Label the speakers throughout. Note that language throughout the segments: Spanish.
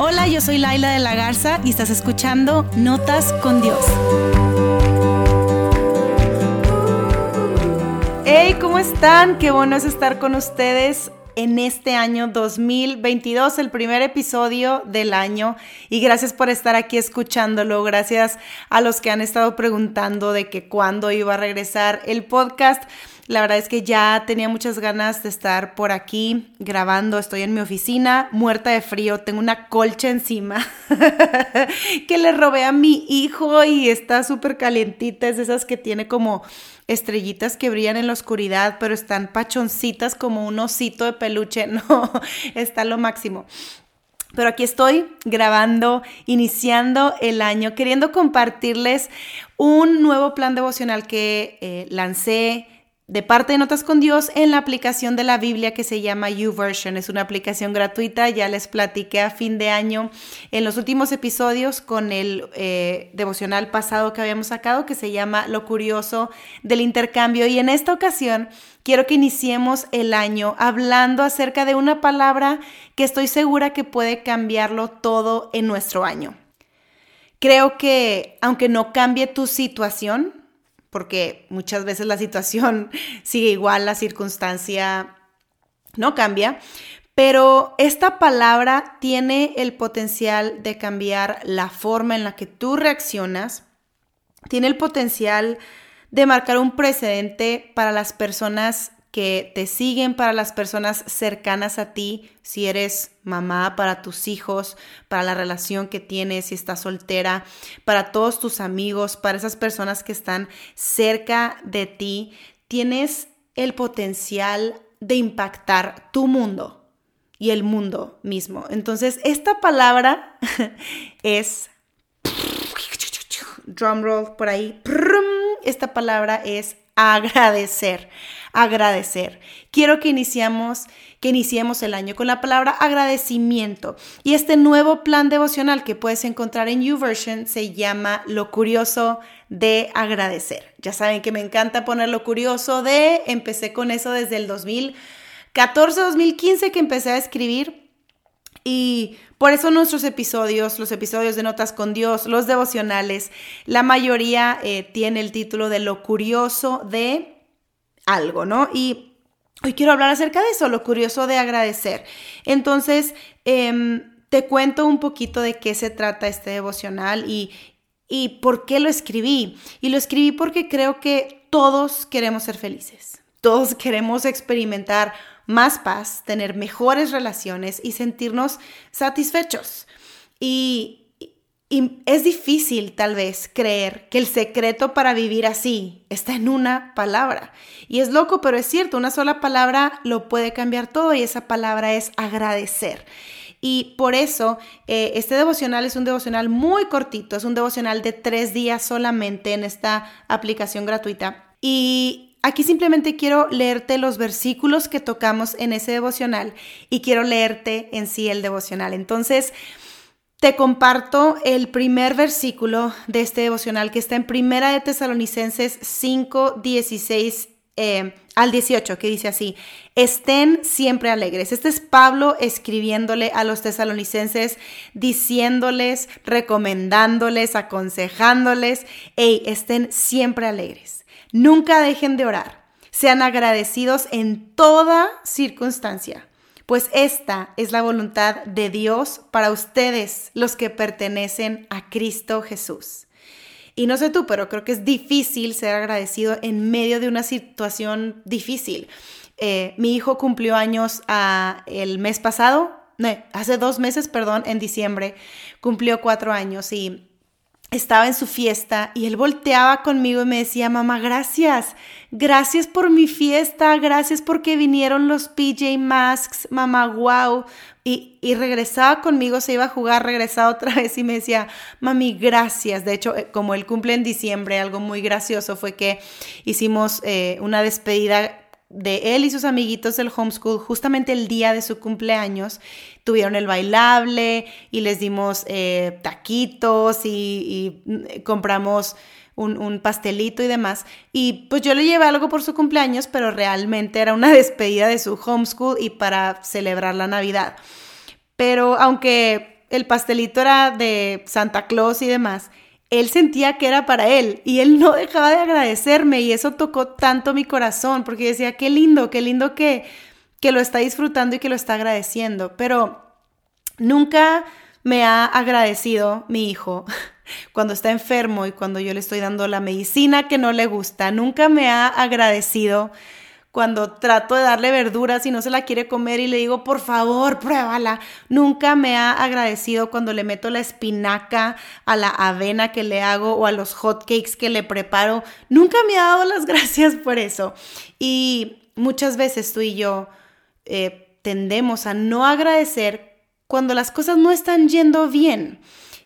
Speaker 1: Hola, yo soy Laila de la Garza y estás escuchando Notas con Dios. Hey, ¿cómo están? Qué bueno es estar con ustedes en este año 2022, el primer episodio del año. Y gracias por estar aquí escuchándolo. Gracias a los que han estado preguntando de que cuándo iba a regresar el podcast. La verdad es que ya tenía muchas ganas de estar por aquí grabando. Estoy en mi oficina, muerta de frío. Tengo una colcha encima que le robé a mi hijo y está súper calientita. Es de esas que tiene como estrellitas que brillan en la oscuridad, pero están pachoncitas como un osito de peluche. No, está lo máximo. Pero aquí estoy grabando, iniciando el año, queriendo compartirles un nuevo plan devocional que eh, lancé de parte de Notas con Dios en la aplicación de la Biblia que se llama YouVersion. Es una aplicación gratuita, ya les platiqué a fin de año en los últimos episodios con el eh, devocional pasado que habíamos sacado que se llama Lo Curioso del Intercambio. Y en esta ocasión quiero que iniciemos el año hablando acerca de una palabra que estoy segura que puede cambiarlo todo en nuestro año. Creo que aunque no cambie tu situación, porque muchas veces la situación sigue igual, la circunstancia no cambia, pero esta palabra tiene el potencial de cambiar la forma en la que tú reaccionas, tiene el potencial de marcar un precedente para las personas que te siguen, para las personas cercanas a ti, si eres mamá, para tus hijos, para la relación que tienes, si estás soltera, para todos tus amigos, para esas personas que están cerca de ti, tienes el potencial de impactar tu mundo y el mundo mismo. Entonces, esta palabra es drumroll por ahí. Esta palabra es agradecer, agradecer. Quiero que iniciamos, que iniciemos el año con la palabra agradecimiento. Y este nuevo plan devocional que puedes encontrar en YouVersion se llama Lo curioso de agradecer. Ya saben que me encanta poner lo curioso de, empecé con eso desde el 2014, 2015 que empecé a escribir y por eso nuestros episodios, los episodios de Notas con Dios, los devocionales, la mayoría eh, tiene el título de lo curioso de algo, ¿no? Y hoy quiero hablar acerca de eso, lo curioso de agradecer. Entonces, em, te cuento un poquito de qué se trata este devocional y, y por qué lo escribí. Y lo escribí porque creo que todos queremos ser felices. Todos queremos experimentar más paz, tener mejores relaciones y sentirnos satisfechos. Y, es difícil tal vez creer que el secreto para vivir así está en una palabra. Y es loco, pero es cierto, una sola palabra lo puede cambiar todo y esa palabra es agradecer. Y por eso eh, este devocional es un devocional muy cortito, es un devocional de tres días solamente en esta aplicación gratuita. Y Aquí simplemente quiero leerte los versículos que tocamos en ese devocional y quiero leerte en sí el devocional. Entonces, te comparto el primer versículo de este devocional que está en Primera de Tesalonicenses 5, 16 eh, al 18, que dice así, estén siempre alegres. Este es Pablo escribiéndole a los tesalonicenses, diciéndoles, recomendándoles, aconsejándoles, hey, estén siempre alegres. Nunca dejen de orar. Sean agradecidos en toda circunstancia, pues esta es la voluntad de Dios para ustedes, los que pertenecen a Cristo Jesús. Y no sé tú, pero creo que es difícil ser agradecido en medio de una situación difícil. Eh, mi hijo cumplió años ah, el mes pasado, no, hace dos meses, perdón, en diciembre, cumplió cuatro años y estaba en su fiesta y él volteaba conmigo y me decía, mamá, gracias, gracias por mi fiesta, gracias porque vinieron los PJ Masks, mamá, wow. Y, y, regresaba conmigo, se iba a jugar, regresaba otra vez y me decía, mami, gracias. De hecho, eh, como él cumple en diciembre, algo muy gracioso fue que hicimos eh, una despedida de él y sus amiguitos del homeschool justamente el día de su cumpleaños. Tuvieron el bailable y les dimos eh, taquitos y, mm, compramos un, pastelito y demás. Y pues yo le llevé algo por su cumpleaños, pero realmente era una despedida de su homeschool y para celebrar la Navidad. Pero aunque el pastelito era de Santa Claus y demás, él sentía que era para él y él no dejaba de agradecerme y eso tocó tanto mi corazón porque decía, qué lindo, qué lindo que, que lo está disfrutando y que lo está agradeciendo, pero nunca me ha agradecido mi hijo cuando está enfermo y cuando yo le estoy dando la medicina que no le gusta, nunca me ha agradecido cuando trato de darle verduras y no se la quiere comer y le digo, por favor, pruébala. Nunca me ha agradecido cuando le meto la espinaca a la avena que le hago o a los hot cakes que le preparo. Nunca me ha dado las gracias por eso. Y muchas veces tú y yo eh, tendemos a no agradecer cuando las cosas no están yendo bien.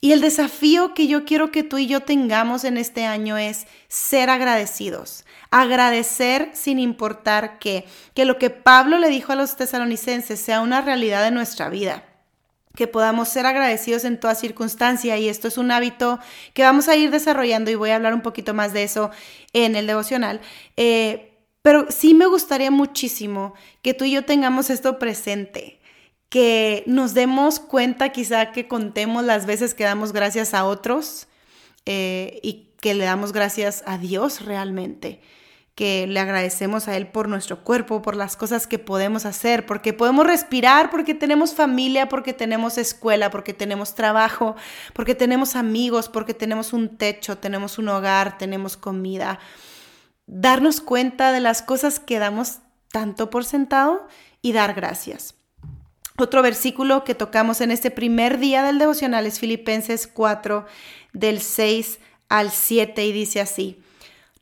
Speaker 1: Y el desafío que yo quiero que tú y yo tengamos en este año es ser agradecidos. Agradecer sin importar que, que lo que Pablo le dijo a los tesalonicenses sea una realidad de nuestra vida que podamos ser agradecidos en toda circunstancia y esto es un hábito que vamos a ir desarrollando y voy a hablar un poquito más de eso en el devocional. Eh, pero sí me gustaría muchísimo que tú y yo tengamos esto presente que nos demos cuenta quizá que contemos las veces que damos gracias a otros eh, y que le damos gracias a Dios realmente, que le agradecemos a Él por nuestro cuerpo, por las cosas que podemos hacer, porque podemos respirar, porque tenemos familia, porque tenemos escuela, porque tenemos trabajo, porque tenemos amigos, porque tenemos un techo, tenemos un hogar, tenemos comida. Darnos cuenta de las cosas que damos tanto por sentado y dar gracias. Otro versículo que tocamos en este primer día del devocional es Filipenses 4 del 6 al 7 y dice así,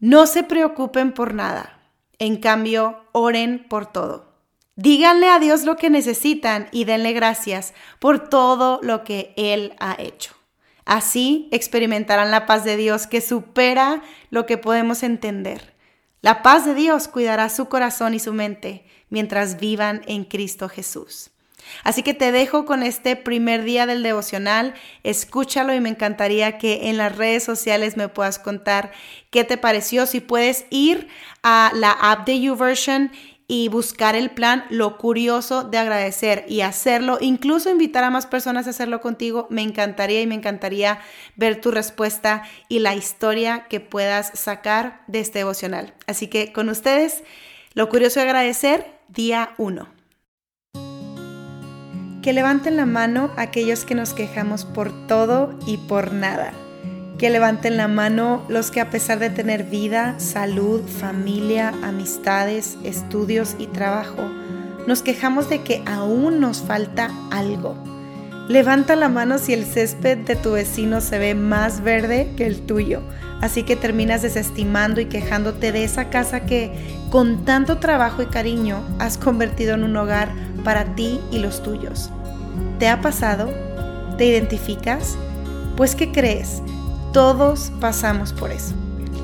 Speaker 1: no se preocupen por nada, en cambio, oren por todo. Díganle a Dios lo que necesitan y denle gracias por todo lo que Él ha hecho. Así experimentarán la paz de Dios que supera lo que podemos entender. La paz de Dios cuidará su corazón y su mente mientras vivan en Cristo Jesús. Así que te dejo con este primer día del devocional, escúchalo y me encantaría que en las redes sociales me puedas contar qué te pareció, si puedes ir a la app de YouVersion y buscar el plan Lo Curioso de Agradecer y hacerlo, incluso invitar a más personas a hacerlo contigo, me encantaría y me encantaría ver tu respuesta y la historia que puedas sacar de este devocional. Así que con ustedes, Lo Curioso de Agradecer, día 1 que levanten la mano aquellos que nos quejamos por todo y por nada. Que levanten la mano los que a pesar de tener vida, salud, familia, amistades, estudios y trabajo, nos quejamos de que aún nos falta algo. Levanta la mano si el césped de tu vecino se ve más verde que el tuyo, así que terminas desestimando y quejándote de esa casa que con tanto trabajo y cariño has convertido en un hogar para ti y los tuyos. ¿Te ha pasado? ¿Te identificas? Pues ¿qué crees? Todos pasamos por eso.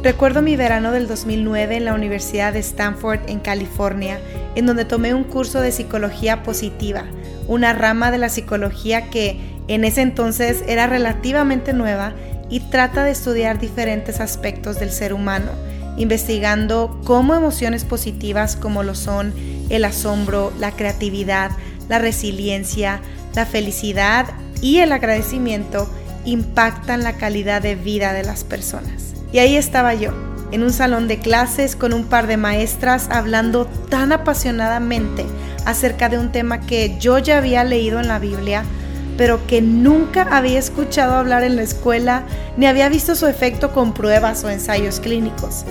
Speaker 1: Recuerdo mi verano del 2009 en la Universidad de Stanford en California, en donde tomé un curso de psicología positiva, una rama de la psicología que en ese entonces era relativamente nueva y trata de estudiar diferentes aspectos del ser humano, investigando cómo emociones positivas como lo son el asombro, la creatividad, la resiliencia, la felicidad y el agradecimiento impactan la calidad de vida de las personas. Y ahí estaba yo, en un salón de clases con un par de maestras hablando tan apasionadamente acerca de un tema que yo ya había leído en la Biblia, pero que nunca había escuchado hablar en la escuela ni había visto su efecto con pruebas o ensayos clínicos.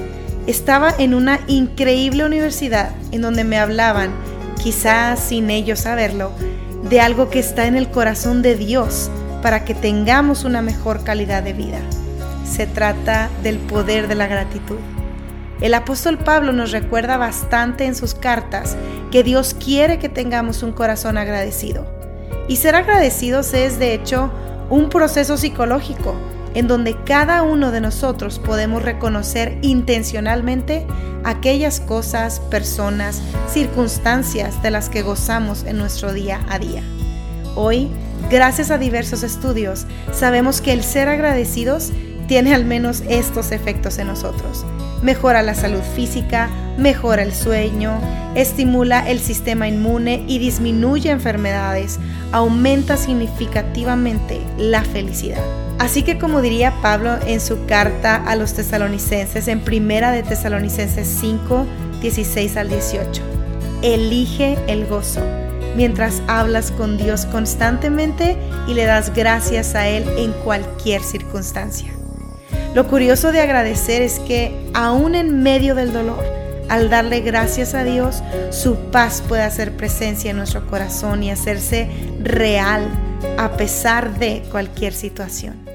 Speaker 1: Estaba en una increíble universidad en donde me hablaban, quizás sin ellos saberlo, de algo que está en el corazón de Dios para que tengamos una mejor calidad de vida. Se trata del poder de la gratitud. El apóstol Pablo nos recuerda bastante en sus cartas que Dios quiere que tengamos un corazón agradecido. Y ser agradecidos es, de hecho, un proceso psicológico en donde cada uno de nosotros podemos reconocer intencionalmente aquellas cosas, personas, circunstancias de las que gozamos en nuestro día a día. Hoy, gracias a diversos estudios, sabemos que el ser agradecidos tiene al menos estos efectos en nosotros. Mejora la salud física, mejora el sueño, estimula el sistema inmune y disminuye enfermedades, aumenta significativamente la felicidad. Así que como diría Pablo en su carta a los tesalonicenses en primera de Tesalonicenses 5, 16 al 18, elige el gozo mientras hablas con Dios constantemente y le das gracias a Él en cualquier circunstancia. Lo curioso de agradecer es que aún en medio del dolor, al darle gracias a Dios, su paz puede hacer presencia en nuestro corazón y hacerse real a pesar de cualquier situación.